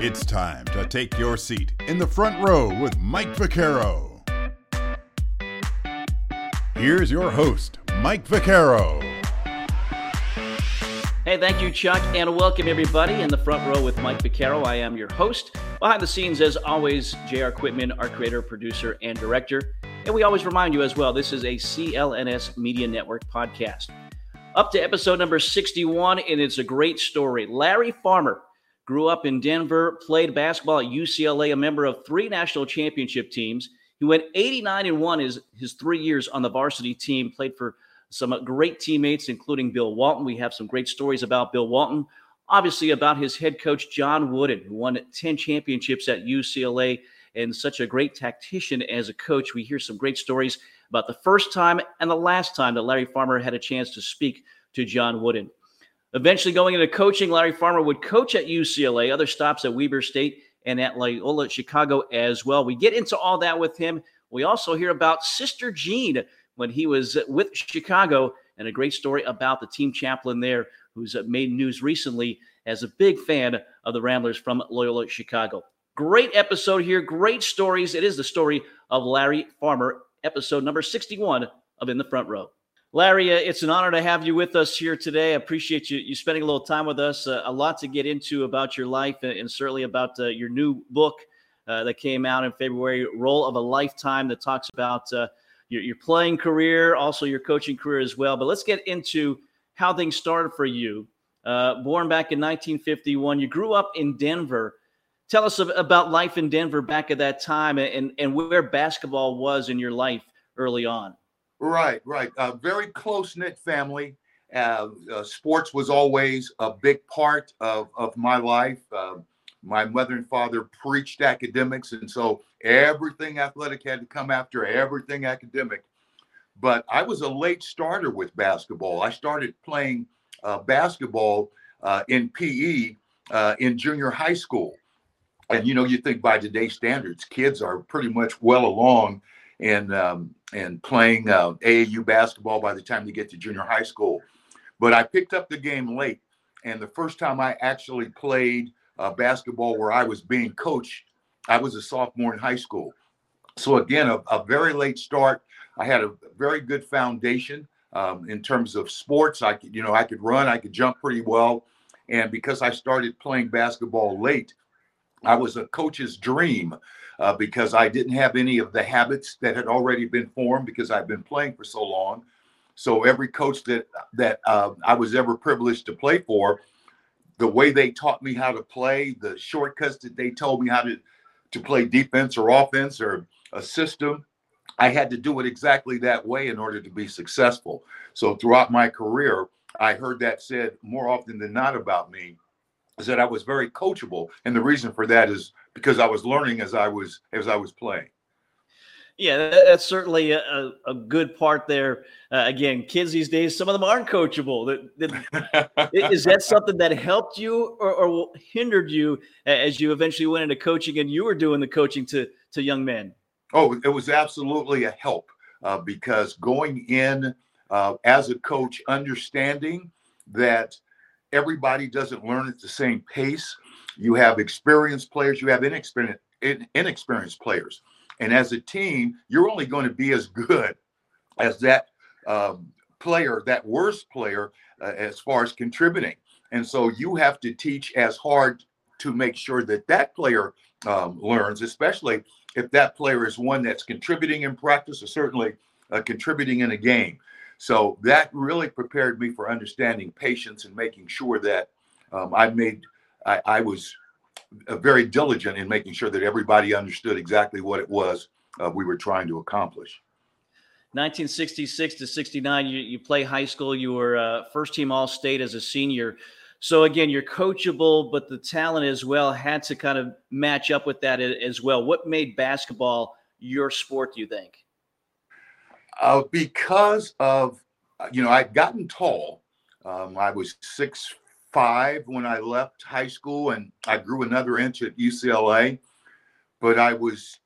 It's time to take your seat in the front row with Mike Vaccaro. Here's your host, Mike Vaccaro. Hey, thank you, Chuck, and welcome everybody in the front row with Mike Vaccaro. I am your host. Behind the scenes, as always, J.R. Quitman, our creator, producer, and director. And we always remind you as well this is a CLNS Media Network podcast. Up to episode number 61, and it's a great story. Larry Farmer grew up in Denver, played basketball at UCLA, a member of three national championship teams. He went 89 and 1 his, his three years on the varsity team, played for some uh, great teammates, including Bill Walton. We have some great stories about Bill Walton, obviously, about his head coach, John Wooden, who won 10 championships at UCLA and such a great tactician as a coach. We hear some great stories about the first time and the last time that Larry Farmer had a chance to speak to John Wooden. Eventually, going into coaching, Larry Farmer would coach at UCLA, other stops at Weber State and at Loyola Chicago as well. We get into all that with him. We also hear about Sister Jean when he was with Chicago and a great story about the team chaplain there who's made news recently as a big fan of the Ramblers from Loyola Chicago. Great episode here, great stories. It is the story of Larry Farmer, episode number 61 of In the Front Row. Larry, uh, it's an honor to have you with us here today. I appreciate you, you spending a little time with us. Uh, a lot to get into about your life and, and certainly about uh, your new book uh, that came out in February, Role of a Lifetime, that talks about uh, your, your playing career, also your coaching career as well. But let's get into how things started for you. Uh, born back in 1951, you grew up in Denver. Tell us about life in Denver back at that time and, and where basketball was in your life early on. Right, right. A very close knit family. Uh, uh, sports was always a big part of, of my life. Uh, my mother and father preached academics, and so everything athletic had to come after everything academic. But I was a late starter with basketball. I started playing uh, basketball uh, in PE uh, in junior high school. And you know, you think by today's standards, kids are pretty much well along and um, and playing uh, AAU basketball by the time they get to junior high school. But I picked up the game late, and the first time I actually played uh, basketball where I was being coached, I was a sophomore in high school. So again, a, a very late start. I had a very good foundation um, in terms of sports. I could, you know, I could run, I could jump pretty well, and because I started playing basketball late, I was a coach's dream uh, because I didn't have any of the habits that had already been formed because I've been playing for so long. So every coach that that uh, I was ever privileged to play for, the way they taught me how to play, the shortcuts that they told me how to to play defense or offense or a system, I had to do it exactly that way in order to be successful. So throughout my career, I heard that said more often than not about me is that I was very coachable, and the reason for that is because I was learning as I was as I was playing. Yeah, that's certainly a, a good part there. Uh, again, kids these days, some of them aren't coachable. is that something that helped you or, or, hindered you as you eventually went into coaching and you were doing the coaching to to young men? Oh, it was absolutely a help uh, because going in uh, as a coach, understanding that everybody doesn't learn at the same pace. You have experienced players, you have inexperienced inexperienced players, and as a team, you're only going to be as good as that um, player, that worst player, uh, as far as contributing. And so you have to teach as hard to make sure that that player um, learns, especially if that player is one that's contributing in practice or certainly uh, contributing in a game. So that really prepared me for understanding patience and making sure that um, I made I, I was uh, very diligent in making sure that everybody understood exactly what it was uh, we were trying to accomplish. 1966 to 69, you, you play high school. You were uh, first team All State as a senior. So again, you're coachable, but the talent as well had to kind of match up with that as well. What made basketball your sport? Do you think? Uh, because of, uh, you know, I'd gotten tall. Um, I was six five when I left high school, and I grew another inch at UCLA. But I was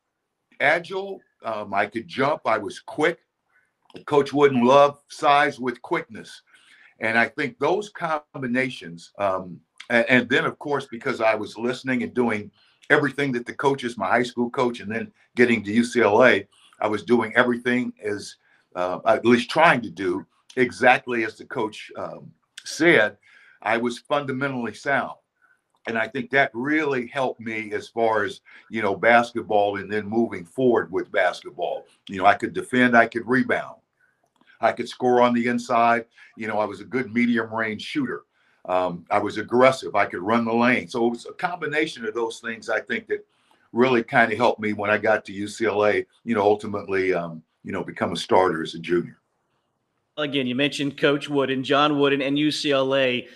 agile. Um, I could jump. I was quick. Coach Wooden loved size with quickness, and I think those combinations um, and, and then of course because I was listening and doing everything that the coaches, my high school coach, and then getting to UCLA, I was doing everything as uh, at least trying to do exactly as the coach um, said. I was fundamentally sound. And I think that really helped me as far as, you know, basketball and then moving forward with basketball. You know, I could defend, I could rebound, I could score on the inside. You know, I was a good medium range shooter. Um, I was aggressive. I could run the lane. So it was a combination of those things. I think that really kind of helped me when I got to UCLA. You know, ultimately, um, you know, become a starter as a junior. Again, you mentioned Coach Wooden, John Wooden, and UCLA.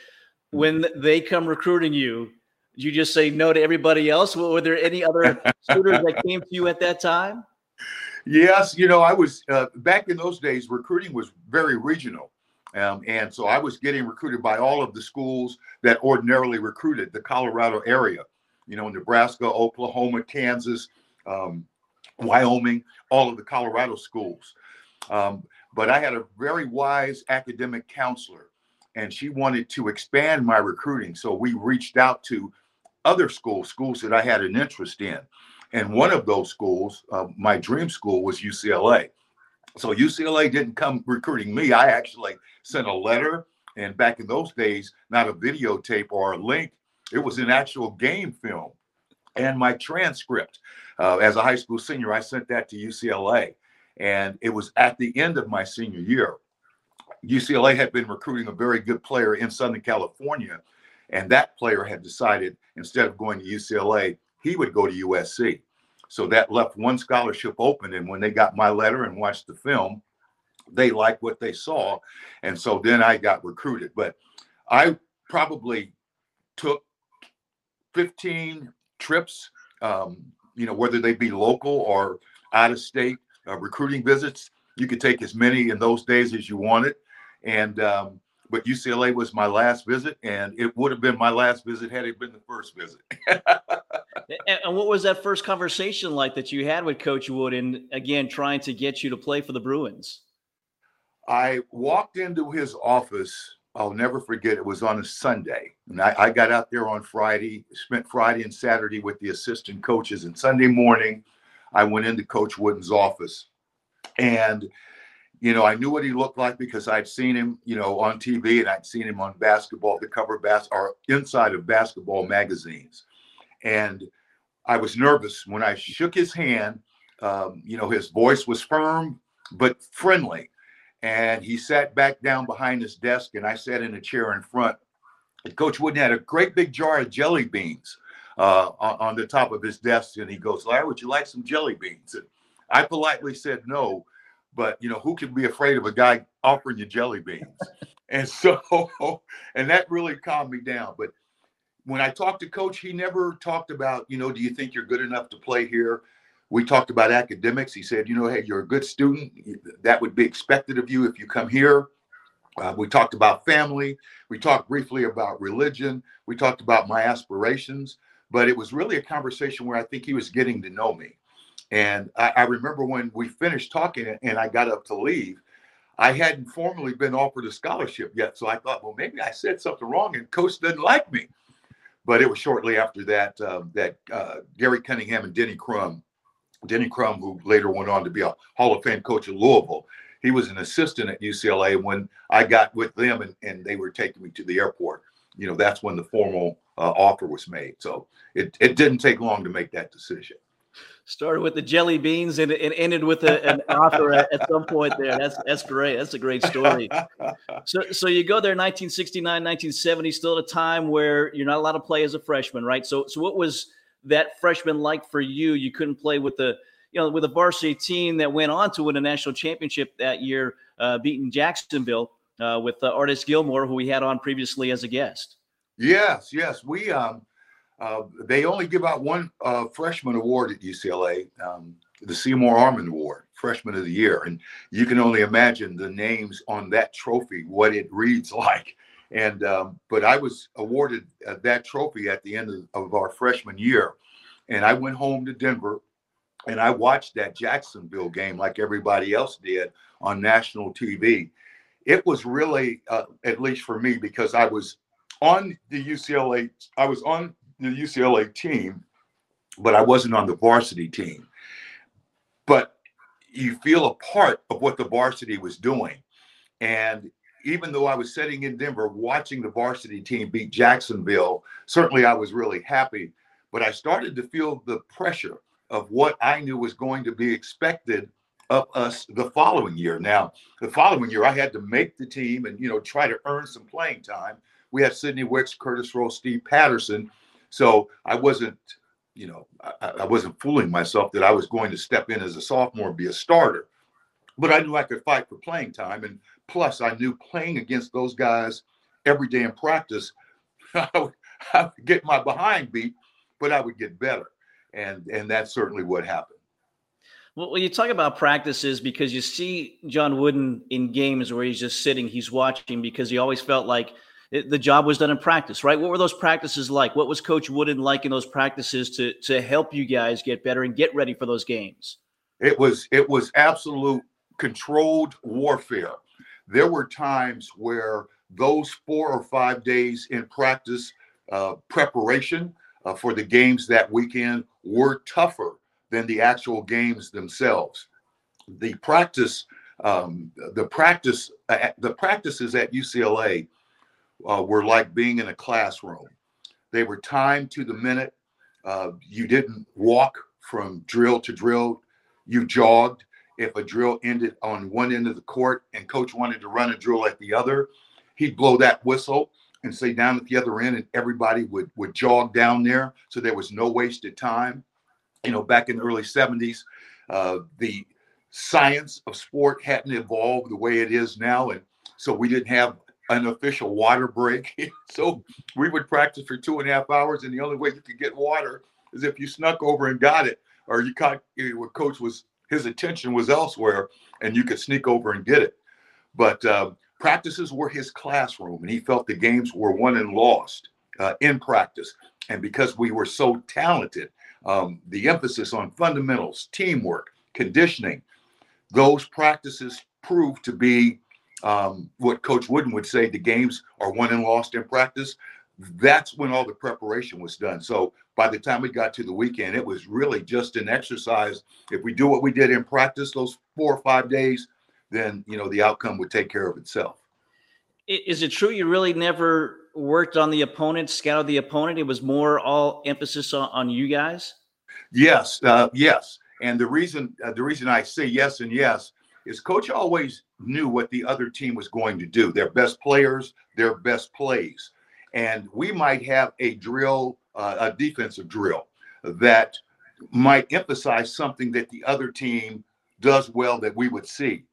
When they come recruiting you, you just say no to everybody else? Were there any other suitors that came to you at that time? Yes, you know, I was uh, back in those days. Recruiting was very regional. Um, and so I was getting recruited by all of the schools that ordinarily recruited the Colorado area, you know, Nebraska, Oklahoma, Kansas, um, Wyoming, all of the Colorado schools. Um, but I had a very wise academic counselor, and she wanted to expand my recruiting. So we reached out to other schools, schools that I had an interest in. And one of those schools, uh, my dream school, was UCLA. So UCLA didn't come recruiting me. I actually sent a letter. And back in those days, not a videotape or a link, it was an actual game film and my transcript. Uh, as a high school senior, I sent that to UCLA. And it was at the end of my senior year. UCLA had been recruiting a very good player in Southern California. And that player had decided instead of going to UCLA, he would go to USC. So that left one scholarship open. And when they got my letter and watched the film, they liked what they saw. And so then I got recruited. But I probably took 15 trips, um, you know, whether they be local or out of state uh, recruiting visits. You could take as many in those days as you wanted. And, um, but UCLA was my last visit, and it would have been my last visit had it been the first visit. and what was that first conversation like that you had with Coach Wood, and again trying to get you to play for the Bruins? I walked into his office. I'll never forget. It was on a Sunday, and I, I got out there on Friday. Spent Friday and Saturday with the assistant coaches, and Sunday morning, I went into Coach Wooden's office, and you know, I knew what he looked like because I'd seen him, you know, on TV and I'd seen him on basketball, the cover of bas or inside of basketball magazines. And I was nervous when I shook his hand. Um, you know, his voice was firm but friendly. And he sat back down behind his desk, and I sat in a chair in front. And Coach Wooden had a great big jar of jelly beans uh, on, on, the top of his desk, and he goes, "Larry, would you like some jelly beans?" And I politely said no, but you know, who can be afraid of a guy offering you jelly beans? and so, and that really calmed me down. But when I talked to Coach, he never talked about, you know, do you think you're good enough to play here? We talked about academics. He said, you know, hey, you're a good student. That would be expected of you if you come here. Uh, we talked about family. We talked briefly about religion. We talked about my aspirations. But it was really a conversation where I think he was getting to know me. And I, I remember when we finished talking and I got up to leave, I hadn't formally been offered a scholarship yet. So I thought, well, maybe I said something wrong and coach doesn't like me. But it was shortly after that uh, that uh, Gary Cunningham and Denny Crum Denny Crum, who later went on to be a Hall of Fame coach at Louisville, he was an assistant at UCLA. When I got with them and, and they were taking me to the airport, you know, that's when the formal uh, offer was made. So it, it didn't take long to make that decision. Started with the jelly beans and, and ended with a, an offer at, at, some point there. That's that's great. That's a great story. So so you go there 1969, 1970, still at a time where you're not allowed to play as a freshman, right? So so what was that freshman like for you? You couldn't play with the you know with a varsity team that went on to win a national championship that year, uh, beating Jacksonville uh, with uh, Artis Gilmore, who we had on previously as a guest. Yes, yes, we um, uh, they only give out one uh, freshman award at UCLA, um, the Seymour Armand Award, Freshman of the Year, and you can only imagine the names on that trophy, what it reads like. And um, but I was awarded uh, that trophy at the end of, of our freshman year, and I went home to Denver, and I watched that Jacksonville game like everybody else did on national TV. It was really, uh, at least for me, because I was on the UCLA. I was on the UCLA team, but I wasn't on the varsity team. But you feel a part of what the varsity was doing, and even though I was sitting in Denver watching the varsity team beat Jacksonville, certainly I was really happy. But I started to feel the pressure of what I knew was going to be expected of us the following year. Now, the following year, I had to make the team and you know try to earn some playing time. We had Sidney Wicks, Curtis Rowe, Steve Patterson, so I wasn't, you know, I, I, wasn't fooling myself that I was going to step in as a sophomore and be a starter. But I knew I could fight for playing time, and plus, I knew playing against those guys every day in practice, I would, I would get my behind beat, but I would get better, and and that's certainly what happened. Well, when you talk about practices, because you see John Wooden in games where he's just sitting, he's watching because he always felt like it, the job was done in practice, right? What were those practices like? What was Coach Wooden like in those practices to to help you guys get better and get ready for those games? It was it was absolute controlled warfare. There were times where those four or five days in practice uh, preparation uh, for the games that weekend were tougher than the actual games themselves. The practice, um, the practice, uh, the practices at UCLA uh, were like being in a classroom. They were timed to the minute. Uh, you didn't walk from drill to drill. You jogged. If a drill ended on one end of the court and coach wanted to run a drill at the other, he'd blow that whistle and say down at the other end, and everybody would would jog down there. So there was no wasted time you know, back in the early 70s, uh, the science of sport hadn't evolved the way it is now. And so we didn't have an official water break. so we would practice for two and a half hours. And the only way you could get water is if you snuck over and got it, or you caught what coach was, his attention was elsewhere and you could sneak over and get it. But uh, practices were his classroom and he felt the games were won and lost uh, in practice. And because we were so talented, um, the emphasis on fundamentals, teamwork, conditioning, those practices proved to be um, what Coach Wooden would say the games are won and lost in practice. That's when all the preparation was done. So by the time we got to the weekend, it was really just an exercise. If we do what we did in practice those four or five days, then you know the outcome would take care of itself. Is it true you really never worked on the opponent, scouted the opponent? It was more all emphasis on, on you guys. Yes, uh, yes. And the reason uh, the reason I say yes and yes is coach always knew what the other team was going to do. Their best players, their best plays, and we might have a drill, uh, a defensive drill that might emphasize something that the other team does well that we would see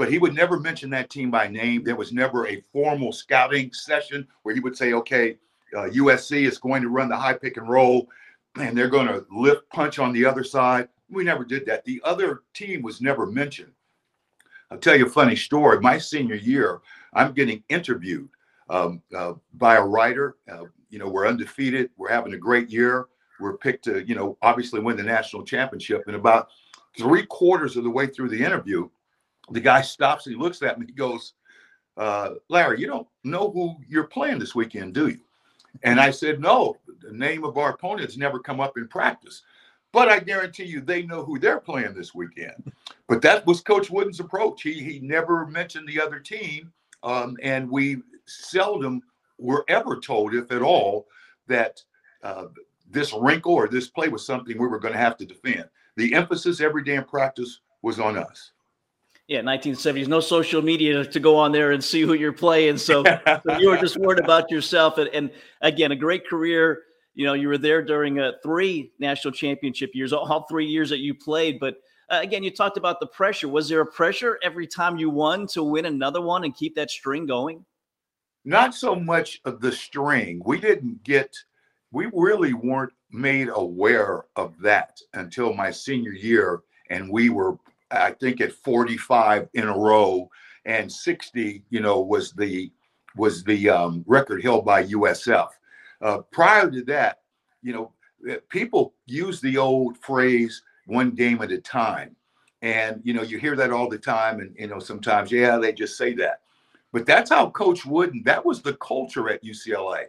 but he would never mention that team by name. There was never a formal scouting session where he would say, okay, uh, USC is going to run the high pick and roll and they're going to lift punch on the other side. We never did that. The other team was never mentioned. I'll tell you a funny story. My senior year, I'm getting interviewed um, uh, by a writer. Uh, you know, we're undefeated. We're having a great year. We're picked to, you know, obviously win the national championship. And about three quarters of the way through the interview, the guy stops and he looks at me. He goes, uh, Larry, you don't know who you're playing this weekend, do you? And I said, No, the name of our opponents never come up in practice. But I guarantee you they know who they're playing this weekend. But that was Coach Wooden's approach. He he never mentioned the other team. Um, and we seldom were ever told, if at all, that uh, this wrinkle or this play was something we were going to have to defend. The emphasis every day in practice was on us. Yeah, 1970s. No social media to go on there and see who you're playing. So, so you were just worried about yourself. And, and, again, a great career. You know, you were there during uh, three national championship years, all, all three years that you played. But uh, again, you talked about the pressure. Was there a pressure every time you won to win another one and keep that string going? Not so much of the string. We didn't get, we really weren't made aware of that until my senior year. And we were I think at 45 in a row, and 60, you know, was the was the um, record held by USF. Uh, prior to that, you know, eh, people use the old phrase "one game at a time," and you know, you hear that all the time, and you know, sometimes, yeah, they just say that. But that's how Coach Wooden, that was the culture at UCLA.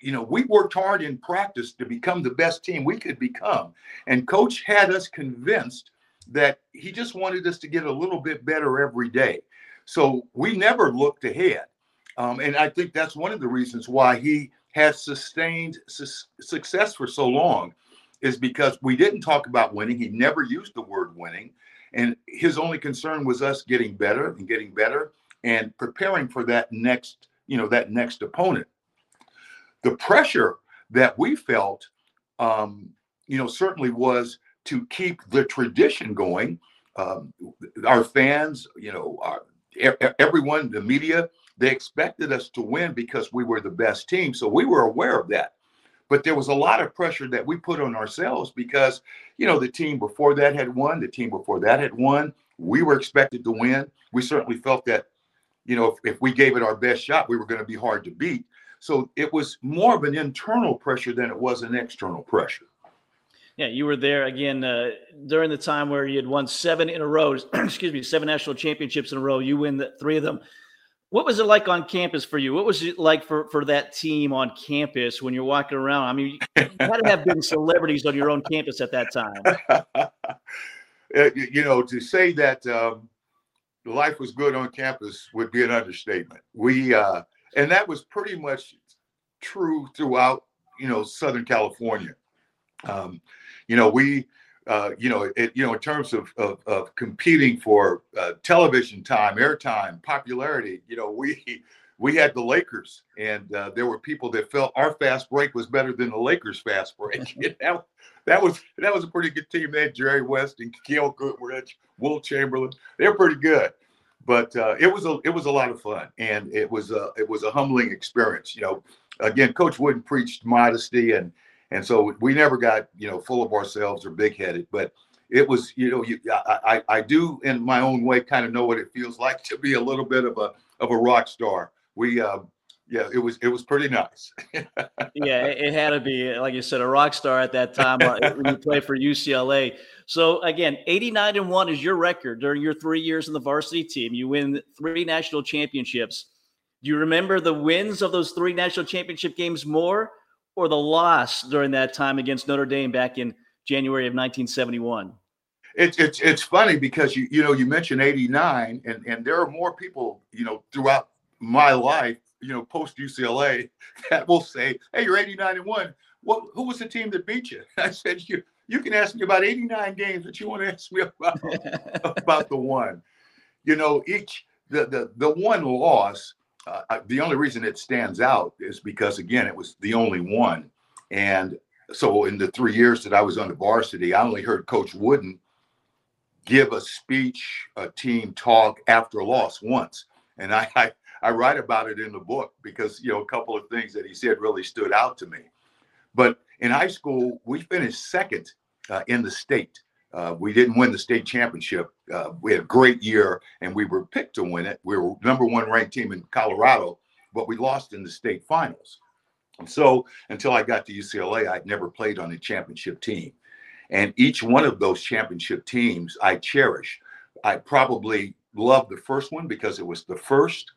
You know, we worked hard in practice to become the best team we could become. And Coach had us convinced that he just wanted us to get a little bit better every day. So we never looked ahead. Um, and I think that's one of the reasons why he has sustained su- success for so long is because we didn't talk about winning. He never used the word winning. And his only concern was us getting better and getting better and preparing for that next, you know, that next opponent. The pressure that we felt, um, you know, certainly was to keep the tradition going. Um, our fans, you know, our, everyone, the media, they expected us to win because we were the best team. So we were aware of that. But there was a lot of pressure that we put on ourselves because, you know, the team before that had won, the team before that had won. We were expected to win. We certainly felt that, you know, if, if we gave it our best shot, we were going to be hard to beat. So it was more of an internal pressure than it was an external pressure. Yeah, you were there again uh, during the time where you had won seven in a row. excuse me, seven national championships in a row. You win the, three of them. What was it like on campus for you? What was it like for, for that team on campus when you're walking around? I mean, you had to have been celebrities on your own campus at that time. Uh, you know, to say that um, life was good on campus would be an understatement. We, uh, and that was pretty much true throughout, you know, Southern California. Um, you know, we uh, you know, it, you know, in terms of of, of competing for uh, television time, airtime, popularity, you know, we we had the Lakers, and uh, there were people that felt our fast break was better than the Lakers' fast break. that, that was that was a pretty good team. They had Jerry West and Gail Goodrich, Wilt Chamberlain. They were pretty good, but uh, it was a it was a lot of fun, and it was a it was a humbling experience. You know, again, Coach Wooden preached modesty and and so we never got you know full of ourselves or big headed but it was you know you, I, I do in my own way kind of know what it feels like to be a little bit of a of a rock star. We uh, yeah it was it was pretty nice. Yeah it had to be like you said a rock star at that time uh, when you play for ucla so again 89 and 1 is your record during your three years in the varsity team. You win three national championships. Do you remember the wins of those three national championship games more or the loss during that time against Notre Dame back in January of 1971? It's it's it's funny because you you know you mentioned 89 and and there are more people you know throughout my life you know post UCLA that will say hey you're 89 and 1 what who was the team that beat you? I said you you can ask me about 89 games but you want to ask me about about the one. You know each the the the one loss the only reason it stands out is because again it was the only one. And so in the three years that i was on the varsity i only heard coach wooden give a speech a team talk after a loss once. And I, I i write about it in the book because you know a couple of things that he said really stood out to me. But in high school we finished second uh, in the state uh, we didn't win the state championship. Uh, we had a great year, and we were picked to win it. We were number one ranked team in Colorado, but we lost in the state finals. And so, until I got to UCLA, I'd never played on a championship team. And each one of those championship teams I cherish. I probably loved the first one because it was the first,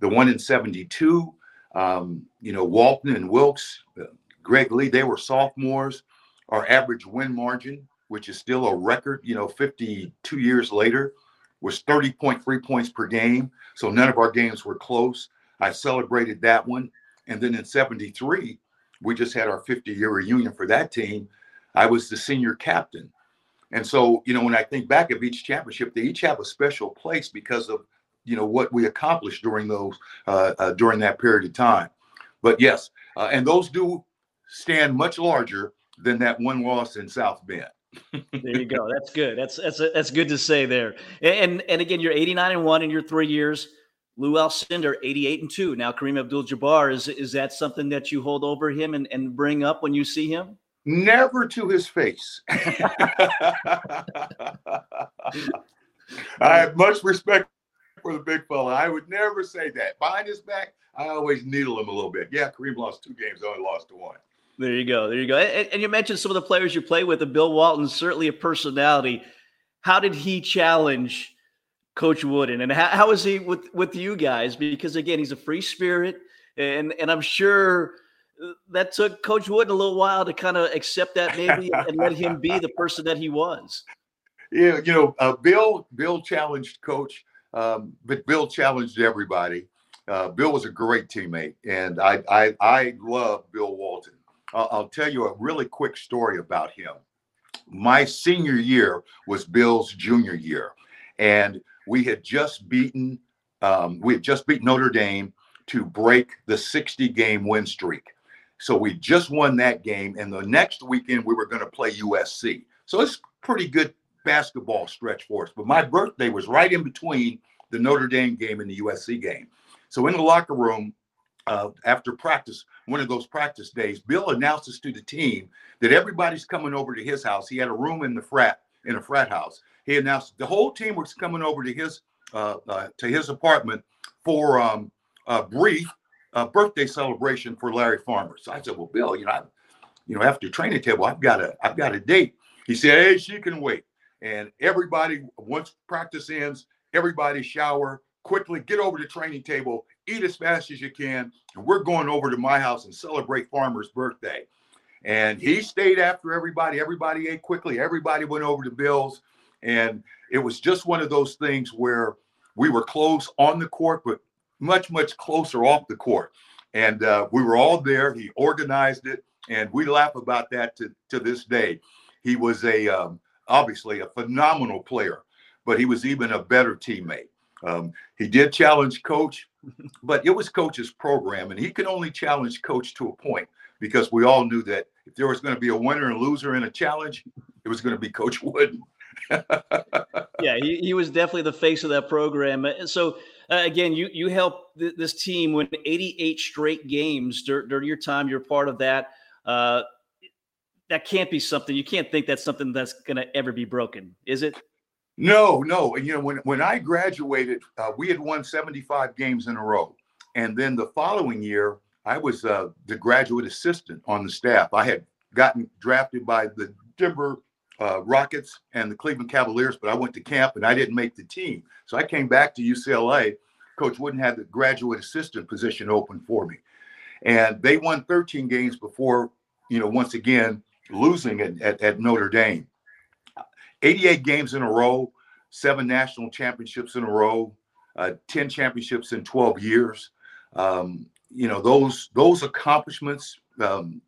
the one in 72. Um, you know, Walton and Wilkes, uh, Greg Lee, they were sophomores. Our average win margin which is still a record, you know, 52 years later, was 30.3 points per game. So none of our games were close. I celebrated that one. And then in 73, we just had our 50 year reunion for that team. I was the senior captain. And so, you know, when I think back of each championship, they each have a special place because of, you know, what we accomplished during those, uh, uh, during that period of time. But yes, uh, and those do stand much larger than that one loss in South Bend there you go. That's good. That's that's that's good to say there. And and again, you're 89 and one in your three years. Lew Alcindor, 88 and two. Now Kareem Abdul-Jabbar is is that something that you hold over him and, and bring up when you see him? Never to his face. I have much respect for the big fella. I would never say that. Behind his back, I always needle him a little bit. Yeah, Kareem lost two games, I only lost to one. There you go. There you go. And, and, you mentioned some of the players you play with, and Bill Walton certainly a personality. How did he challenge Coach Wooden, and how, how is he with with you guys? Because again, he's a free spirit, and and I'm sure that took Coach Wooden a little while to kind of accept that maybe and let him be the person that he was. Yeah, you know, uh, Bill Bill challenged Coach, um, but Bill challenged everybody. Uh, Bill was a great teammate, and I I, I love Bill Walton. I'll, tell you a really quick story about him. My senior year was Bill's junior year, and we had just beaten um, we had just beat Notre Dame to break the 60 game win streak. So we just won that game, and the next weekend we were going to play USC. So it's pretty good basketball stretch for us. But my birthday was right in between the Notre Dame game and the USC game. So in the locker room, uh, after practice, one of those practice days, Bill announces to the team that everybody's coming over to his house. He had a room in the frat in a frat house. He announced the whole team was coming over to his uh, uh, to his apartment for um, a brief uh, birthday celebration for Larry Farmer. So I said, "Well, Bill, you know, I, you know, after training table, I've got a I've got a date." He said, "Hey, she can wait." And everybody, once practice ends, everybody shower quickly, get over to training table, eat as fast as you can, and we're going over to my house and celebrate Farmer's birthday. And he stayed after everybody. Everybody ate quickly. Everybody went over to Bill's. And it was just one of those things where we were close on the court, but much, much closer off the court. And uh, we were all there. He organized it. And we laugh about that to, to this day. He was a um, obviously a phenomenal player, but he was even a better teammate. Um, he did challenge coach, but it was coach's program, and he could only challenge coach to a point because we all knew that if there was going to be a winner and loser in a challenge, it was going to be Coach Wood. yeah, he, he was definitely the face of that program. And so, uh, again, you you helped th- this team win 88 straight games dur- during your time. You're part of that. Uh, that can't be something you can't think that's something that's going to ever be broken, is it? No, no. And You know, when when I graduated, uh, we had won 75 games in a row, and then the following year, I was uh, the graduate assistant on the staff. I had gotten drafted by the Denver uh, Rockets and the Cleveland Cavaliers, but I went to camp and I didn't make the team. So I came back to UCLA. Coach Wooden had the graduate assistant position open for me, and they won 13 games before, you know, once again losing at, at, at Notre Dame. 88 games in a row, seven national championships in a row, uh, 10 championships in 12 years. Um, you know those those accomplishments, um,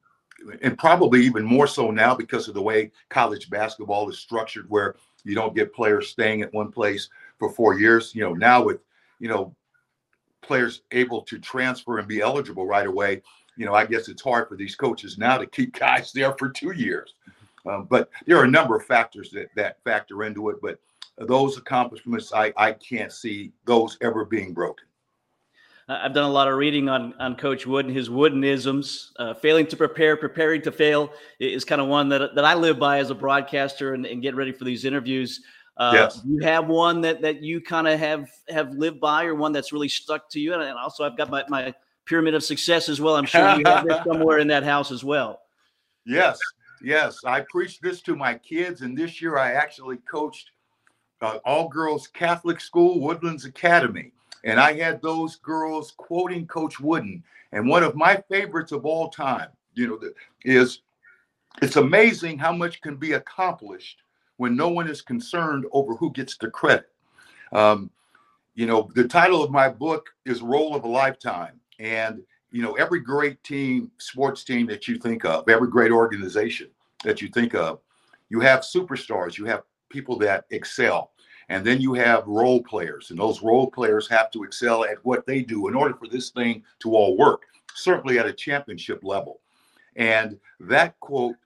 and probably even more so now because of the way college basketball is structured, where you don't get players staying at one place for four years. You know now with you know players able to transfer and be eligible right away you know, I guess it's hard for these coaches now to keep guys there for two years. Um, but there are a number of factors that that factor into it. But those accomplishments, I I can't see those ever being broken. I've done a lot of reading on on Coach Wood and his Woodenisms. Uh, failing to prepare, preparing to fail is kind of one that that I live by as a broadcaster and, and get ready for these interviews. Uh, yes. You have one that that you kind of have have lived by, or one that's really stuck to you. And also, I've got my my pyramid of success as well. I'm sure you have this somewhere in that house as well. Yes, yes. I preached this to my kids, and this year I actually coached uh, all girls Catholic school, Woodlands Academy, and I had those girls quoting Coach Wooden. And one of my favorites of all time, you know, is it's amazing how much can be accomplished when no one is concerned over who gets the credit. Um, you know, the title of my book is Role of a Lifetime. And you know, every great team, sports team that you think of, every great organization that you think of, you have superstars, you have people that excel. And then you have role players, and those role players have to excel at what they do in order for this thing to all work, certainly at a championship level. And that quote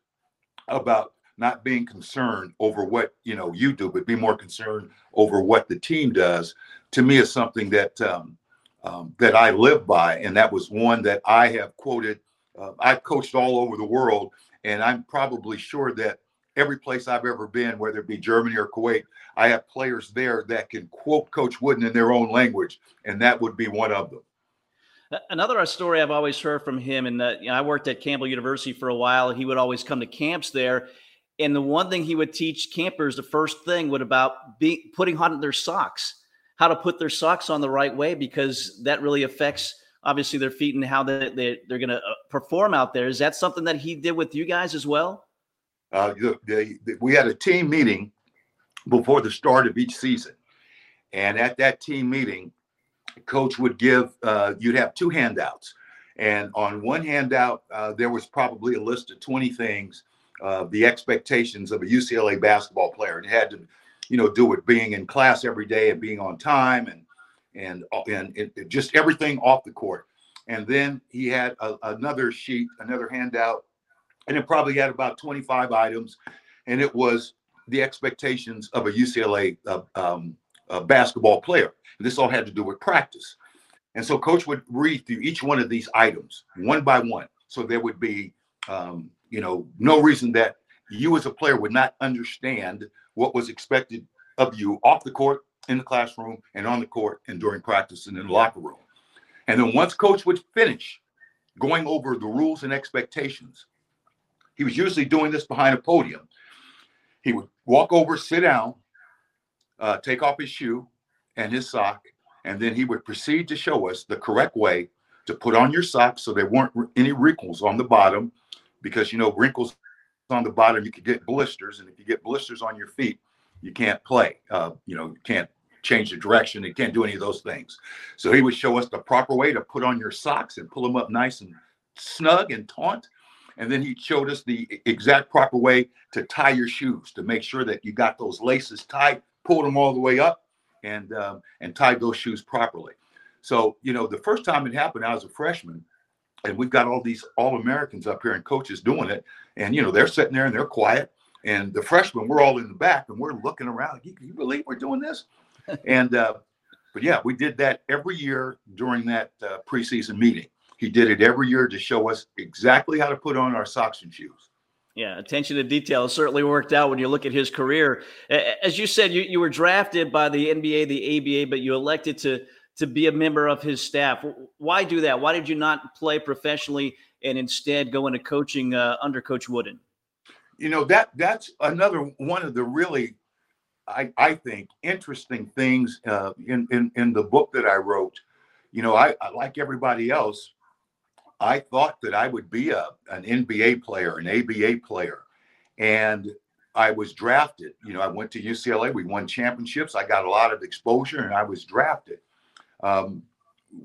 about not being concerned over what you know you do, but be more concerned over what the team does, to me is something that um, um, that I live by, and that was one that I have quoted. Uh, I've coached all over the world, and I'm probably sure that every place I've ever been, whether it be Germany or Kuwait, I have players there that can quote Coach Wooden in their own language, and that would be one of them. Another uh, story I've always heard from him, and uh, you know, I worked at Campbell University for a while. He would always come to camps there, and the one thing he would teach campers, the first thing would about be putting on their socks how to put their socks on the right way because that really affects obviously their feet and how they, they they're going to uh, perform out there. Is that something that he did with you guys as well? Uh, the, the, the, we had a team meeting before the start of each season, and at that team meeting, coach would give uh, you'd have two handouts, and on one handout uh, there was probably a list of twenty things, uh, the expectations of a UCLA basketball player. It had to, you know, do with being in class every day and being on time and and uh, and it, it just everything off the court. And then he had a, another sheet, another handout, and it probably had about 25 items, and it was the expectations of a UCLA uh, um, uh, basketball player. This all had to do with practice. And so coach would read through each one of these items one by one. So there would be, um, you know, no reason that you as a player would not understand what was expected of you off the court in the classroom and on the court and during practice and in the locker room. And then once coach would finish going over the rules and expectations, he was usually doing this behind a podium. He would walk over, sit down, uh, take off his shoe and his sock, and then he would proceed to show us the correct way to put on your socks so there weren't any wrinkles on the bottom, because you know wrinkles on the bottom you could get blisters, and if you get blisters on your feet, you can't play. Uh, you know, you can't change the direction. He can't do any of those things. So he would show us the proper way to put on your socks and pull them up nice and snug and taut. And then he showed us the exact proper way to tie your shoes to make sure that you got those laces tight, pulled them all the way up, and um, and tied those shoes properly. So you know, the first time it happened, I was a freshman, and we've got all these all Americans up here and coaches doing it, and you know they're sitting there and they're quiet, and the freshmen we're all in the back and we're looking around. You, you believe we're doing this? And uh, but yeah, we did that every year during that uh, preseason meeting. He did it every year to show us exactly how to put on our socks and shoes. Yeah, attention to detail certainly worked out when you look at his career. As you said, you, you were drafted by the NBA, the ABA, but you elected to to be a member of his staff. Why do that? Why did you not play professionally and instead go into coaching uh, under Coach Wooden? You know that that's another one of the really I, I think, interesting things uh, in, in, in the book that I wrote. You know, I, I, like everybody else, I thought that I would be a an NBA player, an ABA player, and I was drafted. You know, I went to UCLA. We won championships. I got a lot of exposure, and I was drafted. Um,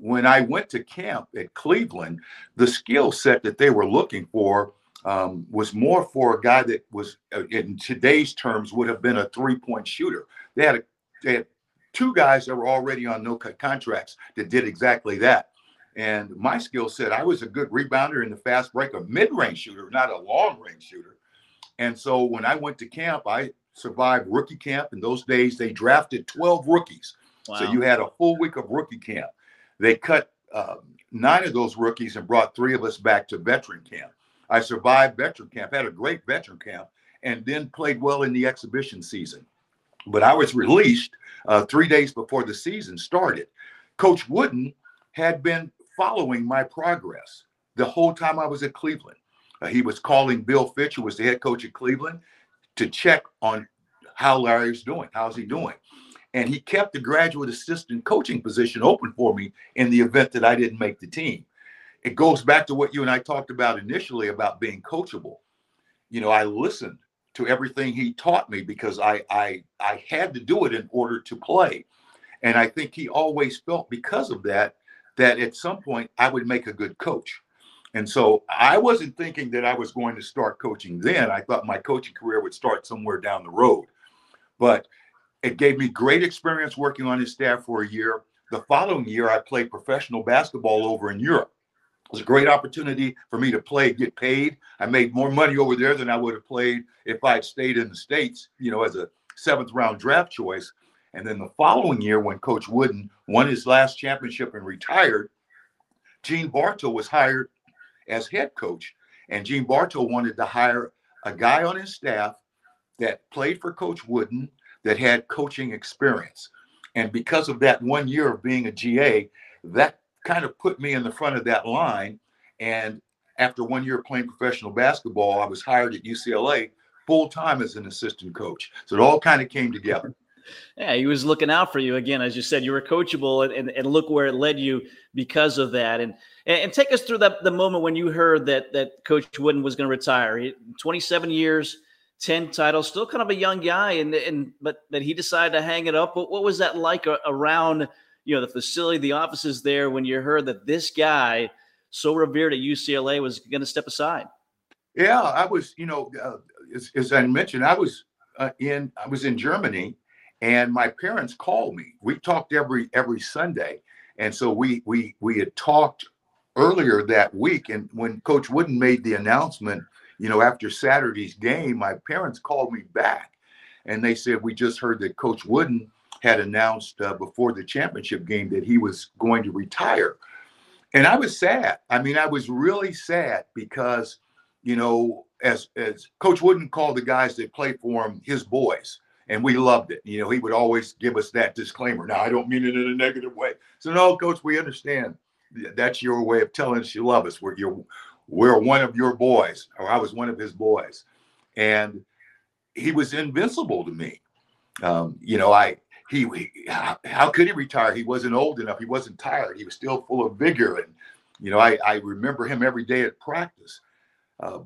when I went to camp at Cleveland, the skill set that they were looking for um, was more for a guy that was, uh, in today's terms, would have been a three point shooter. They had, a, they had two guys that were already on no cut contracts that did exactly that. And my skill set, I was a good rebounder in the fast break, a mid range shooter, not a long range shooter. And so when I went to camp, I survived rookie camp. In those days, they drafted 12 rookies. Wow. So you had a full week of rookie camp. They cut um, nine of those rookies and brought three of us back to veteran camp. I survived veteran camp, had a great veteran camp, and then played well in the exhibition season. But I was released uh, three days before the season started. Coach Wooden had been following my progress the whole time I was at Cleveland. Uh, he was calling Bill Fitch, who was the head coach at Cleveland, to check on how Larry's doing. How's he doing? And he kept the graduate assistant coaching position open for me in the event that I didn't make the team it goes back to what you and I talked about initially about being coachable. You know, I listened to everything he taught me because I I I had to do it in order to play. And I think he always felt because of that that at some point I would make a good coach. And so I wasn't thinking that I was going to start coaching then. I thought my coaching career would start somewhere down the road. But it gave me great experience working on his staff for a year. The following year, I played professional basketball over in Europe was a great opportunity for me to play, get paid. I made more money over there than I would have played if I had stayed in the States, you know, as a seventh round draft choice. And then the following year, when Coach Wooden won his last championship and retired, Gene Bartow was hired as head coach. And Gene Bartow wanted to hire a guy on his staff that played for Coach Wooden that had coaching experience. And because of that one year of being a GA, that kind of put me in the front of that line. And after one year playing professional basketball, I was hired at UCLA full time as an assistant coach. So it all kind of came together. Yeah, he was looking out for you again, as you said. You were coachable, and, and, and look where it led you because of that. And, and take us through that the moment when you heard that that Coach Wooden was going to retire. He, 27 years, 10 titles, still kind of a young guy, and and but that he decided to hang it up. What, what was that like around you know the facility, the offices there when you heard that this guy, so revered at UCLA, was going to step aside? Yeah, I was. You know, uh, as, as, I mentioned, I was uh, in I was in Germany, and my parents called me. We talked every every Sunday, and so we we we had talked earlier that week. And when Coach Wooden made the announcement, you know, after Saturday's game, my parents called me back, and they said we just heard that Coach Wooden had announced uh, before the championship game that he was going to retire. And I was sad. I mean, I was really sad because, you know, as as Coach Wooden called the guys that played for him his boys, and we loved it. You know, he would always give us that disclaimer. Now, I don't mean it in a negative way. So, no, Coach, we understand. That's your way of telling us you love us. We're you're, we're one of your boys, or I was one of his boys, and he was invincible to me. Um, you know, I he, he how could he retire? He wasn't old enough. He wasn't tired. He was still full of vigor. And, you know, I, I remember him every day at practice. Uh,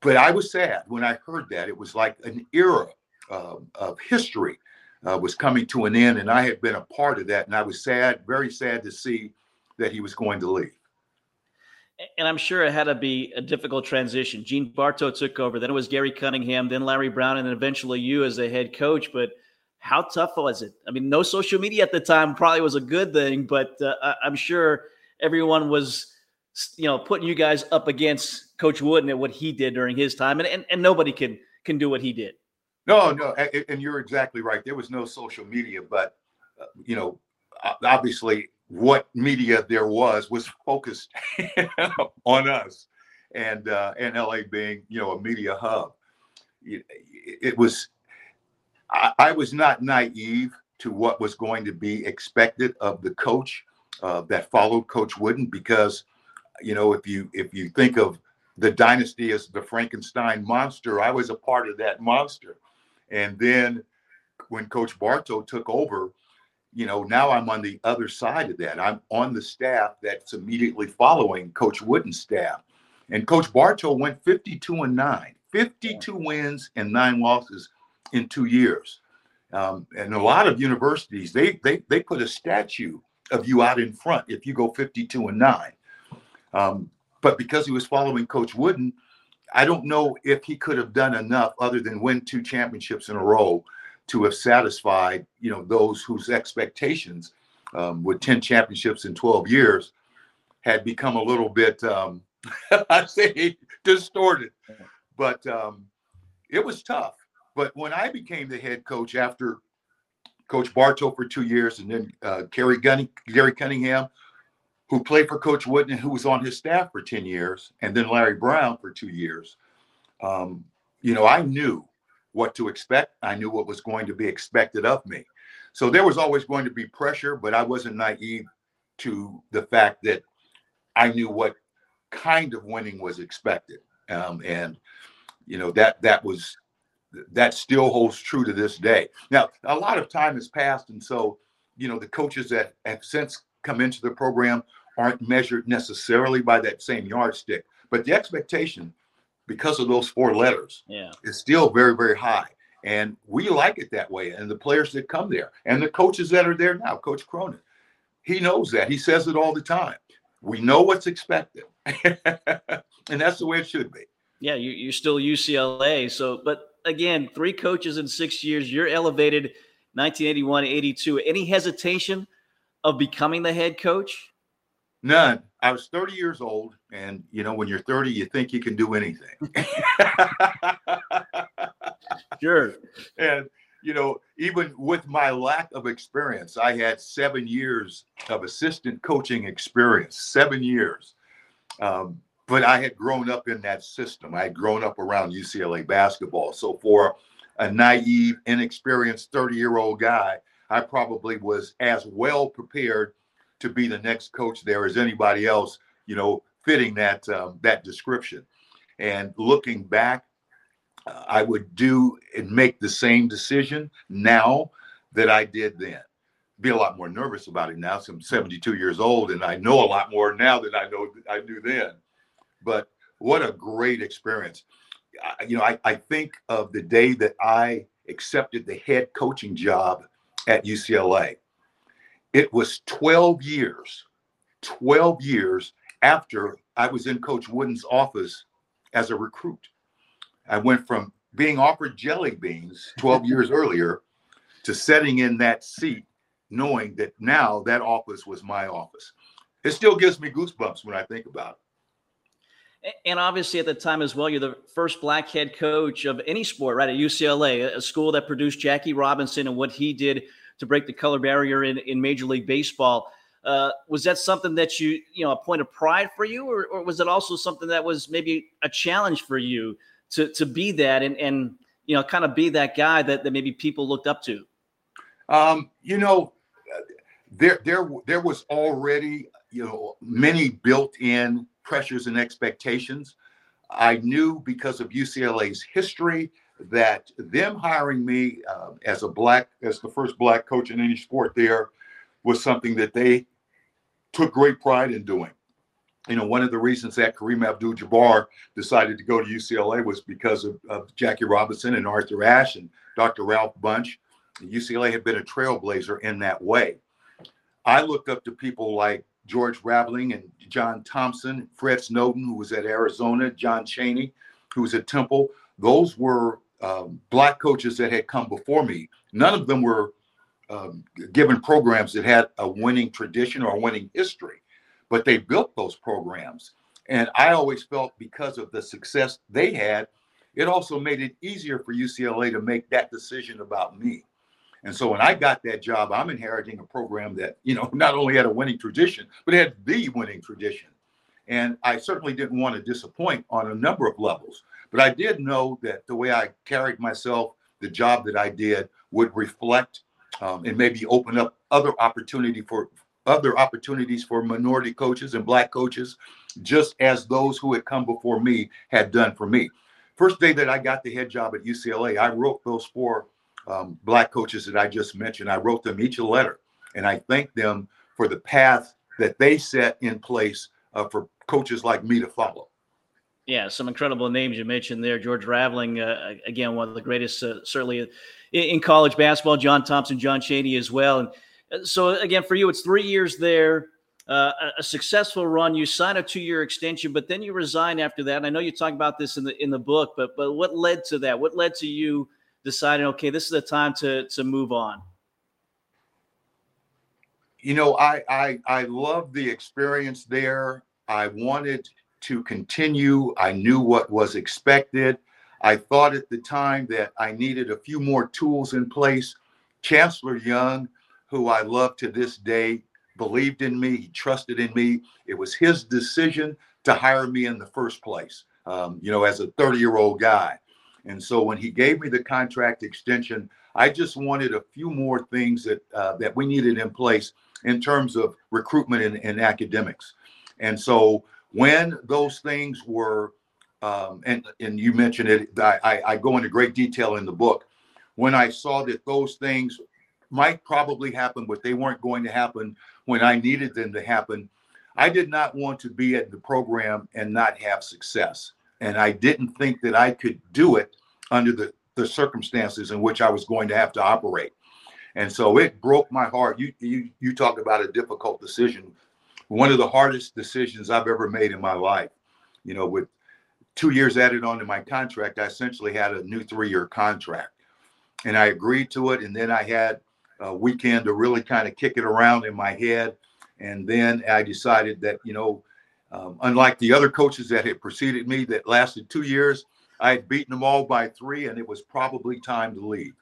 but I was sad when I heard that. It was like an era uh, of history uh, was coming to an end. And I had been a part of that. And I was sad, very sad to see that he was going to leave. And I'm sure it had to be a difficult transition. Gene Bartow took over, then it was Gary Cunningham, then Larry Brown, and then eventually you as the head coach. But how tough was it? I mean, no social media at the time probably was a good thing, but uh, I'm sure everyone was, you know, putting you guys up against Coach Wooden and what he did during his time, and and, and nobody can can do what he did. No, no, and you're exactly right. There was no social media, but uh, you know, obviously, what media there was was focused on us, and uh, and LA being you know a media hub. It, it was I, I was not naive to what was going to be expected of the coach uh, that followed Coach Wooden because, you know, if you if you think of the dynasty as the Frankenstein monster, I was a part of that monster. And then when Coach Bartow took over, you know, now I'm on the other side of that. I'm on the staff that's immediately following Coach Wooden's staff. And Coach Bartow went 52 and 9, 52 wins and nine losses in two years. Um, and a lot of universities, they, they, they put a statue of you out in front if you go 52 and 9. Um, but because he was following Coach Wooden, I don't know if he could have done enough other than win two championships in a row to have satisfied, you know, those whose expectations um, with 10 championships in 12 years had become a little bit, um, I say, distorted. But um, it was tough. But when I became the head coach after Coach Bartow for two years, and then uh, Gary, Gunning, Gary Cunningham, who played for Coach Wooden who was on his staff for 10 years, and then Larry Brown for two years, um, you know, I knew what to expect. I knew what was going to be expected of me. So there was always going to be pressure, but I wasn't naive to the fact that I knew what kind of winning was expected. Um, and, you know, that that was that still holds true to this day. Now, a lot of time has passed, and so you know the coaches that have since come into the program aren't measured necessarily by that same yardstick, but the expectation, because of those four letters, yeah. is still very, very high. And we like it that way. And the players that come there and the coaches that are there now, Coach Cronin, he knows that. He says it all the time. We know what's expected. and that's the way it should be. Yeah, you, you're still UCLA. So, but again, three coaches in six years. You're elevated 1981, 82. Any hesitation of becoming the head coach? None. I was 30 years old. And, you know, when you're 30, you think you can do anything. sure. And, you know, even with my lack of experience, I had seven years of assistant coaching experience, seven years. Um, but I had grown up in that system. I had grown up around UCLA basketball. So for a naive, inexperienced 30 year old guy, I probably was as well prepared to be the next coach there as anybody else, you know, fitting that um, that description. And looking back, uh, I would do and make the same decision now that I did then. Be a lot more nervous about it now. So I'm 72 years old, and I know a lot more now than I know I knew then. But what a great experience! I, you know, I, I think of the day that I accepted the head coaching job at UCLA. It was 12 years, 12 years after I was in Coach Wooden's office as a recruit. I went from being offered jelly beans 12 years earlier to sitting in that seat, knowing that now that office was my office. It still gives me goosebumps when I think about it. And obviously, at the time as well, you're the first black head coach of any sport, right? At UCLA, a school that produced Jackie Robinson and what he did to break the color barrier in, in Major League Baseball. Uh, was that something that you, you know, a point of pride for you, or, or was it also something that was maybe a challenge for you to to be that and and you know, kind of be that guy that, that maybe people looked up to? Um, you know, there there there was already you know many built-in pressures and expectations. I knew because of UCLA's history that them hiring me uh, as a black, as the first black coach in any sport there, was something that they took great pride in doing. You know, one of the reasons that Kareem Abdul-Jabbar decided to go to UCLA was because of, of Jackie Robinson and Arthur Ashe and Dr. Ralph Bunche. UCLA had been a trailblazer in that way. I looked up to people like George Raveling and John Thompson, Fred Snowden, who was at Arizona, John Chaney, who was at Temple. Those were um, black coaches that had come before me. None of them were um, given programs that had a winning tradition or a winning history, but they built those programs. And I always felt because of the success they had, it also made it easier for UCLA to make that decision about me. And so when I got that job, I'm inheriting a program that, you know, not only had a winning tradition, but had the winning tradition. And I certainly didn't want to disappoint on a number of levels. But I did know that the way I carried myself, the job that I did would reflect um, and maybe open up other opportunity for other opportunities for minority coaches and black coaches, just as those who had come before me had done for me. First day that I got the head job at UCLA, I wrote those four um, black coaches that I just mentioned. I wrote them each a letter, and I thanked them for the path that they set in place uh, for coaches like me to follow. Yeah, some incredible names you mentioned there. George Raveling, uh, again, one of the greatest, uh, certainly in college basketball. John Thompson, John Chaney as well. And uh, so, again, for you, it's three years there, uh, a successful run. You sign a two-year extension, but then you resign after that. And I know you talk about this in the in the book, but but what led to that? What led to you deciding, okay, this is the time to to move on? You know, I I I love the experience there. I wanted to continue. I knew what was expected. I thought at the time that I needed a few more tools in place. Chancellor Young, who I love to this day, believed in me. He trusted in me. It was his decision to hire me in the first place, um, you know, as a 30 year old guy. And so when he gave me the contract extension, I just wanted a few more things that uh, that we needed in place in terms of recruitment and, and academics. And so when those things were, um, and and you mentioned it, I, I go into great detail in the book. When I saw that those things might probably happen, but they weren't going to happen when I needed them to happen, I did not want to be at the program and not have success. And I didn't think that I could do it under the, the circumstances in which I was going to have to operate. And so it broke my heart. You you you talk about a difficult decision one of the hardest decisions I've ever made in my life. You know, with two years added onto my contract, I essentially had a new three year contract. And I agreed to it. And then I had a weekend to really kind of kick it around in my head. And then I decided that, you know, um, unlike the other coaches that had preceded me that lasted two years, I had beaten them all by three, and it was probably time to leave.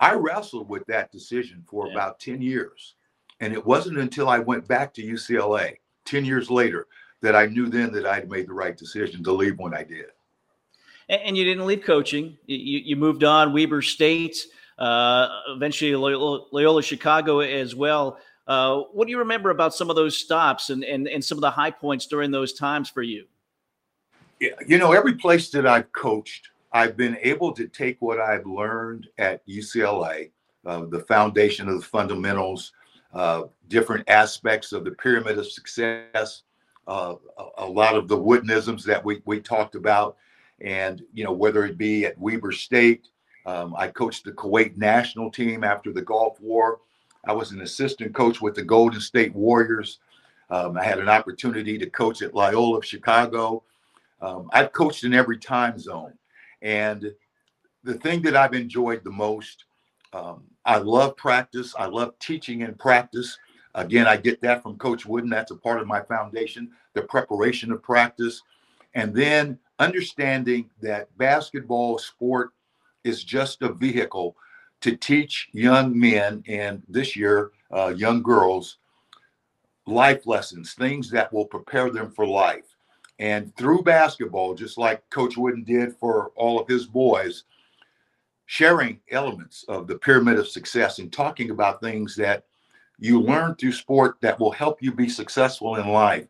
I wrestled with that decision for yeah. about 10 years. And it wasn't until I went back to UCLA 10 years later that I knew then that I'd made the right decision to leave when I did. And you didn't leave coaching. You, you moved on, Weber State, uh, eventually Loyola, Loyola, Chicago as well. Uh, what do you remember about some of those stops and, and, and some of the high points during those times for you? You know, every place that I've coached, I've been able to take what I've learned at UCLA uh, the foundation of the fundamentals, uh, different aspects of the pyramid of success, uh, a, a, lot of the woodenisms that we, we talked about. And, you know, whether it be at Weber State, um, I coached the Kuwait national team after the Gulf War. I was an assistant coach with the Golden State Warriors. Um, I had an opportunity to coach at Loyola of Chicago. Um, I've coached in every time zone. And the thing that I've enjoyed the most, um, I love practice. I love teaching in practice. Again, I get that from Coach Wooden. That's a part of my foundation, the preparation of practice. And then understanding that basketball sport is just a vehicle to teach young men and this year, uh, young girls, life lessons, things that will prepare them for life. And through basketball, just like Coach Wooden did for all of his boys, sharing elements of the pyramid of success and talking about things that you learn through sport that will help you be successful in life.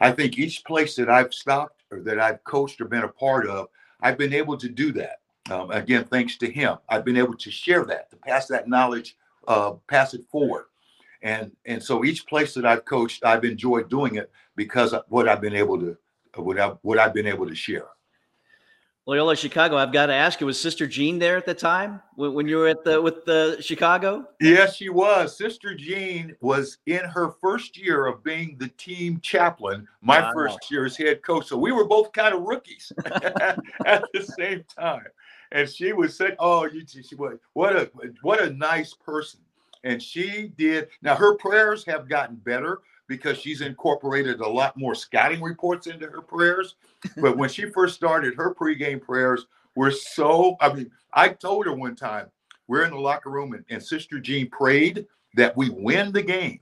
I think each place that I've stopped or that I've coached or been a part of, I've been able to do that. Um, again, thanks to him, I've been able to share that, to pass that knowledge, uh, pass it forward. And and so each place that I've coached, I've enjoyed doing it because of what I've been able to what I've, what I've been able to share. Loyola Chicago. I've got to ask you, was Sister Jean there at the time when, when you were at the with the Chicago? Yes, she was. Sister Jean was in her first year of being the team chaplain. My wow. first year as head coach, so we were both kind of rookies at the same time. And she was saying, "Oh, you, she was what a what a nice person." And she did. Now her prayers have gotten better because she's incorporated a lot more scouting reports into her prayers. But when she first started, her pregame prayers were so. I mean, I told her one time, we're in the locker room and, and Sister Jean prayed that we win the game.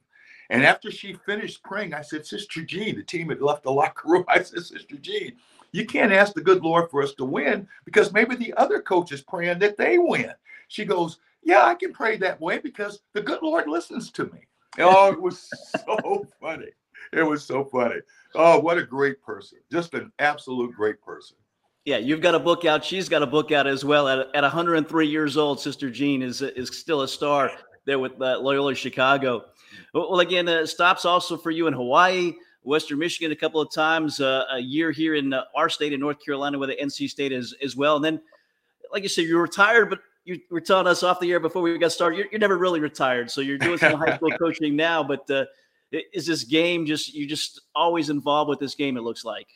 And after she finished praying, I said, Sister Jean, the team had left the locker room. I said, Sister Jean, you can't ask the good Lord for us to win because maybe the other coach is praying that they win. She goes, Yeah, I can pray that way because the good Lord listens to me. Oh, it was so funny. It was so funny. Oh, what a great person. Just an absolute great person. Yeah, you've got a book out. She's got a book out as well. At, at 103 years old, Sister Jean is is still a star there with uh, Loyola Chicago. Well, again, uh, stops also for you in Hawaii, Western Michigan a couple of times, uh, a year here in uh, our state in North Carolina with the NC State as, as well. And then, like you said, you're retired, but you were telling us off the air before we got started. You're, you're never really retired, so you're doing some high school coaching now. But uh, is this game just you're just always involved with this game? It looks like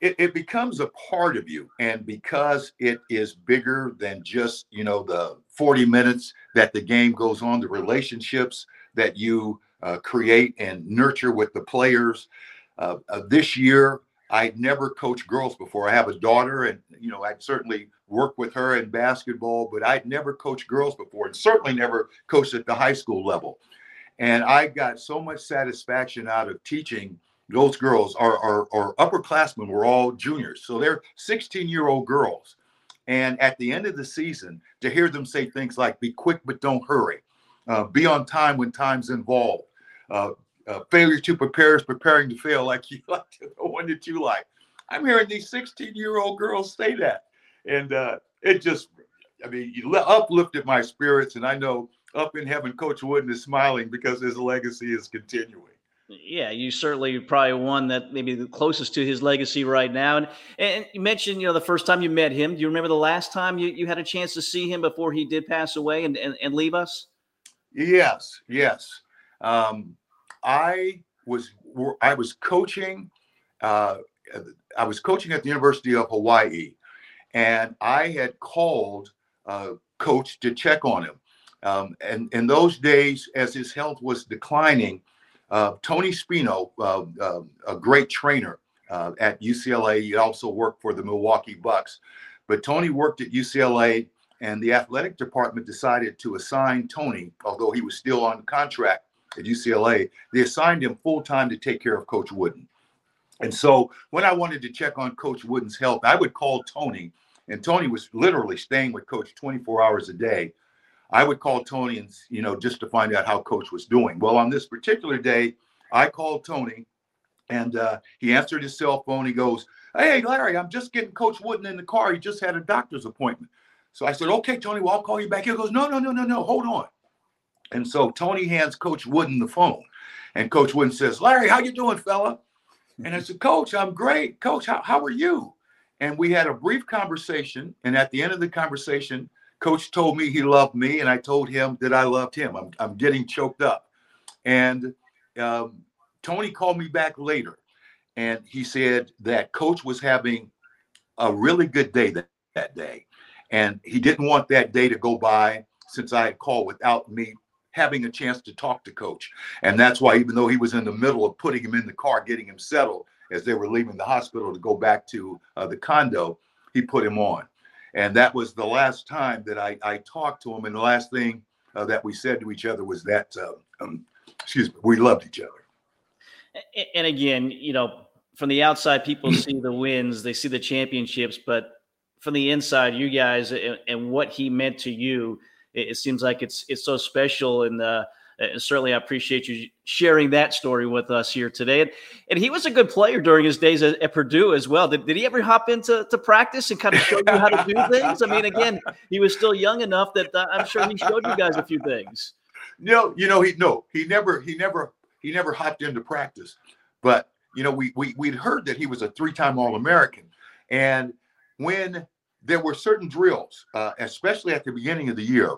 it, it becomes a part of you, and because it is bigger than just you know the 40 minutes that the game goes on, the relationships that you uh, create and nurture with the players. Uh, uh, this year, I'd never coached girls before. I have a daughter, and you know, I'd certainly worked with her in basketball, but I'd never coached girls before, and certainly never coached at the high school level. And I got so much satisfaction out of teaching those girls. Our, our, our upperclassmen were all juniors, so they're 16 year old girls. And at the end of the season, to hear them say things like "Be quick, but don't hurry," uh, "Be on time when time's involved," uh, uh, "Failure to prepare is preparing to fail," like you like the one that you like. I'm hearing these 16 year old girls say that and uh, it just, I mean, you uplifted my spirits, and I know up in heaven, Coach Wooden is smiling because his legacy is continuing. Yeah, you certainly probably one that maybe the closest to his legacy right now. And and you mentioned, you know, the first time you met him. Do you remember the last time you, you had a chance to see him before he did pass away and, and, and leave us? Yes, yes. Um, I was I was coaching. Uh, I was coaching at the University of Hawaii, and I had called coach to check on him. Um, and in those days, as his health was declining, uh, Tony Spino, uh, uh a great trainer uh, at UCLA, he also worked for the Milwaukee Bucks. But Tony worked at UCLA, and the athletic department decided to assign Tony, although he was still on contract at UCLA, they assigned him full time to take care of Coach Wooden. And so when I wanted to check on Coach Wooden's health, I would call Tony, and Tony was literally staying with Coach 24 hours a day. I would call Tony and you know just to find out how Coach was doing. Well, on this particular day, I called Tony, and uh, he answered his cell phone. He goes, "Hey, Larry, I'm just getting Coach Wooden in the car. He just had a doctor's appointment." So I said, okay, Tony, well, I'll call you back. He goes, no, no, no, no, no, hold on. And so Tony hands Coach Wooden the phone. And Coach Wooden says, Larry, how you doing, fella? And I said, Coach, I'm great. Coach, how, how are you? And we had a brief conversation. And at the end of the conversation, Coach told me he loved me, and I told him that I loved him. I'm, I'm getting choked up. And um, Tony called me back later, and he said that Coach was having a really good day that, that day. And he didn't want that day to go by since I had called without me having a chance to talk to coach. And that's why, even though he was in the middle of putting him in the car, getting him settled as they were leaving the hospital to go back to uh, the condo, he put him on. And that was the last time that I, I talked to him. And the last thing uh, that we said to each other was that, uh, um, excuse me, we loved each other. And again, you know, from the outside, people see the wins, they see the championships, but from the inside, you guys and, and what he meant to you, it, it, seems like it's it's so special. And, uh, and certainly, I appreciate you sharing that story with us here today. And, and he was a good player during his days at, at Purdue as well. Did, did he ever hop into to practice and kind of show you how to do things? I mean, again, he was still young enough that uh, I'm sure he showed you guys a few things. No, you know, he no, he never, he never, he never hopped into practice. But you know, we we we'd heard that he was a three-time All-American, and when there were certain drills, uh, especially at the beginning of the year,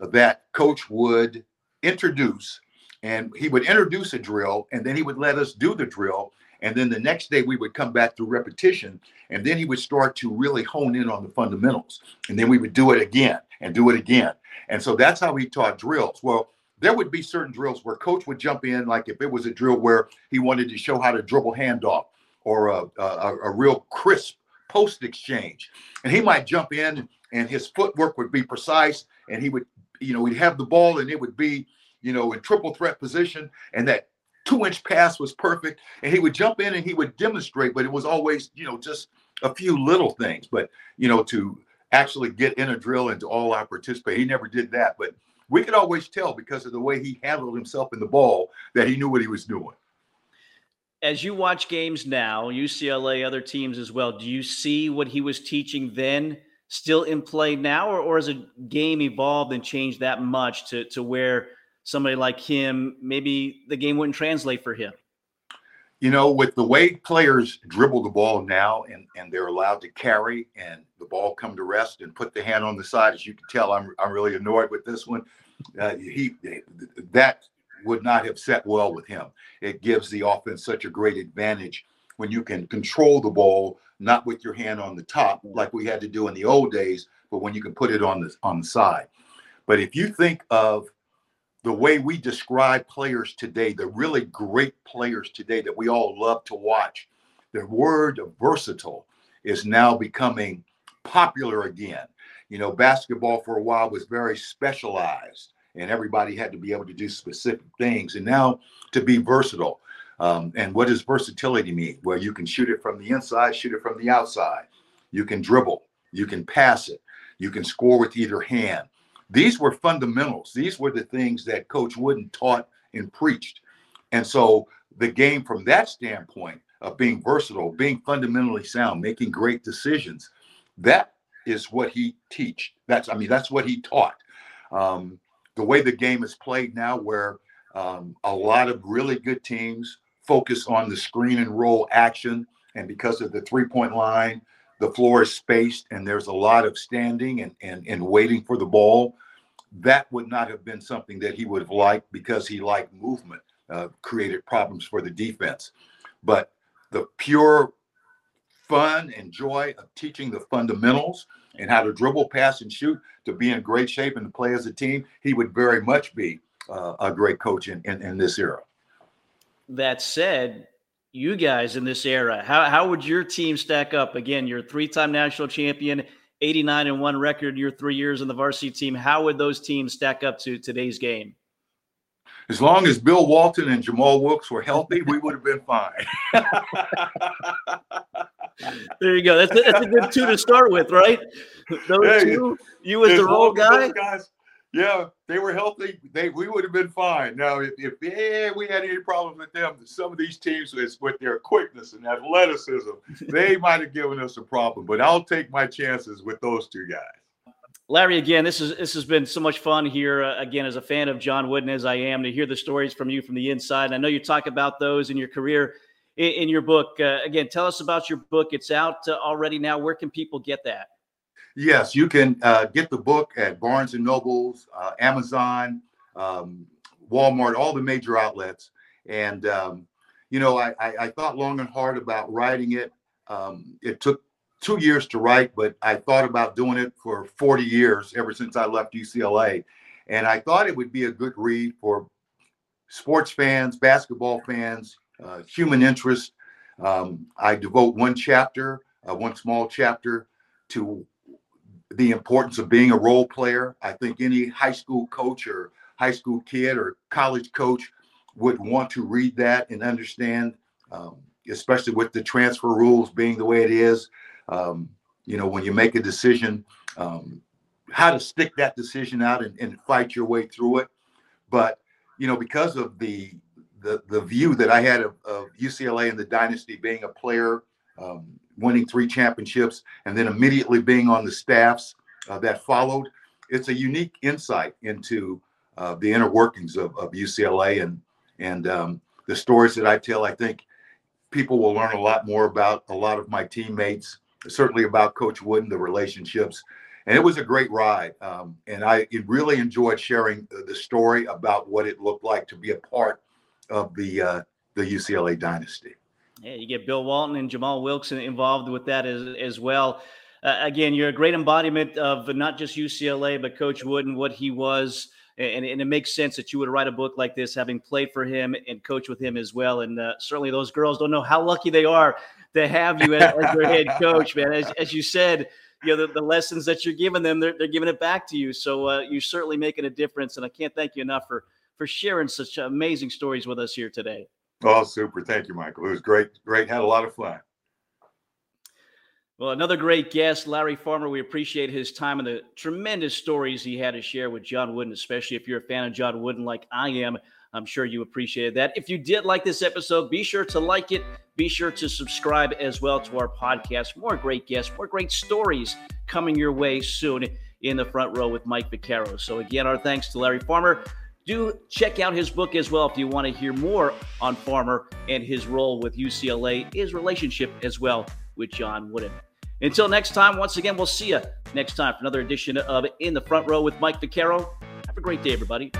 that coach would introduce, and he would introduce a drill, and then he would let us do the drill, and then the next day we would come back through repetition, and then he would start to really hone in on the fundamentals, and then we would do it again and do it again, and so that's how he taught drills. Well, there would be certain drills where coach would jump in, like if it was a drill where he wanted to show how to dribble handoff or a, a, a real crisp post exchange. And he might jump in and his footwork would be precise and he would, you know, he'd have the ball and it would be, you know, in triple threat position. And that two inch pass was perfect. And he would jump in and he would demonstrate, but it was always, you know, just a few little things. But, you know, to actually get in a drill and to all out participate, he never did that. But we could always tell because of the way he handled himself in the ball that he knew what he was doing. As you watch games now, UCLA, other teams as well, do you see what he was teaching then still in play now, or, or has a game evolved and changed that much to, to where somebody like him, maybe the game wouldn't translate for him? You know, with the way players dribble the ball now and, and they're allowed to carry and the ball come to rest and put the hand on the side, as you can tell, I'm, I'm really annoyed with this one. Uh, he that would not have set well with him. It gives the offense such a great advantage when you can control the ball, not with your hand on the top like we had to do in the old days, but when you can put it on the on the side. But if you think of the way we describe players today, the really great players today that we all love to watch, the word versatile is now becoming popular again. You know, basketball for a while was very specialized and everybody had to be able to do specific things. And now to be versatile. Um, and what does versatility mean? Well, you can shoot it from the inside, shoot it from the outside. You can dribble, you can pass it, you can score with either hand. These were fundamentals. These were the things that Coach Wooden taught and preached. And so the game from that standpoint of being versatile, being fundamentally sound, making great decisions, that is what he teach. That's I mean that's what he taught. Um, the way the game is played now, where um, a lot of really good teams focus on the screen and roll action, and because of the three point line, the floor is spaced and there's a lot of standing and, and, and waiting for the ball. That would not have been something that he would have liked because he liked movement, uh, created problems for the defense. But the pure fun and joy of teaching the fundamentals and how to dribble, pass, and shoot to be in great shape and to play as a team, he would very much be uh, a great coach in, in, in this era. That said, you guys in this era, how, how would your team stack up? Again, you're three time national champion, 89 and one record, your three years in the varsity team. How would those teams stack up to today's game? As long as Bill Walton and Jamal Wilkes were healthy, we would have been fine. there you go. That's a, that's a good two to start with, right? Those hey, two, you as the role guy. Guys, yeah, they were healthy. They we would have been fine. Now, if, if yeah, we had any problems with them, some of these teams with, with their quickness and athleticism, they might have given us a problem. But I'll take my chances with those two guys. Larry, again, this is this has been so much fun here. Uh, again, as a fan of John Wooden as I am, to hear the stories from you from the inside. And I know you talk about those in your career in, in your book. Uh, again, tell us about your book. It's out uh, already now. Where can people get that? Yes, you can uh, get the book at Barnes and Nobles, uh, Amazon, um, Walmart, all the major outlets. And um, you know, I, I, I, thought long and hard about writing it. Um, it took two years to write, but I thought about doing it for 40 years ever since I left UCLA. And I thought it would be a good read for sports fans, basketball fans, uh, human interest. Um, I devote one chapter, uh, one small chapter to the importance of being a role player. I think any high school coach or high school kid or college coach would want to read that and understand, um, especially with the transfer rules being the way it is, um, you know, when you make a decision, um, how to stick that decision out and, and, fight your way through it. But you know, because of the the, the view that I had of, of UCLA and the dynasty being a player, um, winning three championships, and then immediately being on the staffs uh, that followed, it's a unique insight into uh, the inner workings of, of UCLA and and um, the stories that I tell. I think people will learn a lot more about a lot of my teammates certainly about Coach Wooden, the relationships. And it was a great ride. Um, and I really enjoyed sharing the story about what it looked like to be a part of the uh, the UCLA dynasty. Yeah, you get Bill Walton and Jamal Wilkes involved with that as, as well. Uh, again, you're a great embodiment of not just UCLA, but Coach Wood and what he was. And, and, it makes sense that you would write a book like this, having played for him and coached with him as well. And uh, certainly those girls don't know how lucky they are to have you as, as their head coach, man. As, as you said, you know, the, the, lessons that you're giving them, they're, they're giving it back to you. So uh, you're certainly making a difference. And I can't thank you enough for, for sharing such amazing stories with us here today. Oh, super. Thank you, Michael. It was great. Great. Had a lot of fun. Well, another great guest, Larry Farmer. We appreciate his time and the tremendous stories he had to share with John Wooden, especially if you're a fan of John Wooden like I am. I'm sure you appreciated that. If you did like this episode, be sure to like it. Be sure to subscribe as well to our podcast. More great guests, more great stories coming your way soon in the front row with Mike Vaccaro. So, again, our thanks to Larry Farmer. Do check out his book as well if you want to hear more on Farmer and his role with UCLA, his relationship as well with John Wooden. Until next time, once again, we'll see you next time for another edition of In the Front Row with Mike Vaccaro. Have a great day, everybody.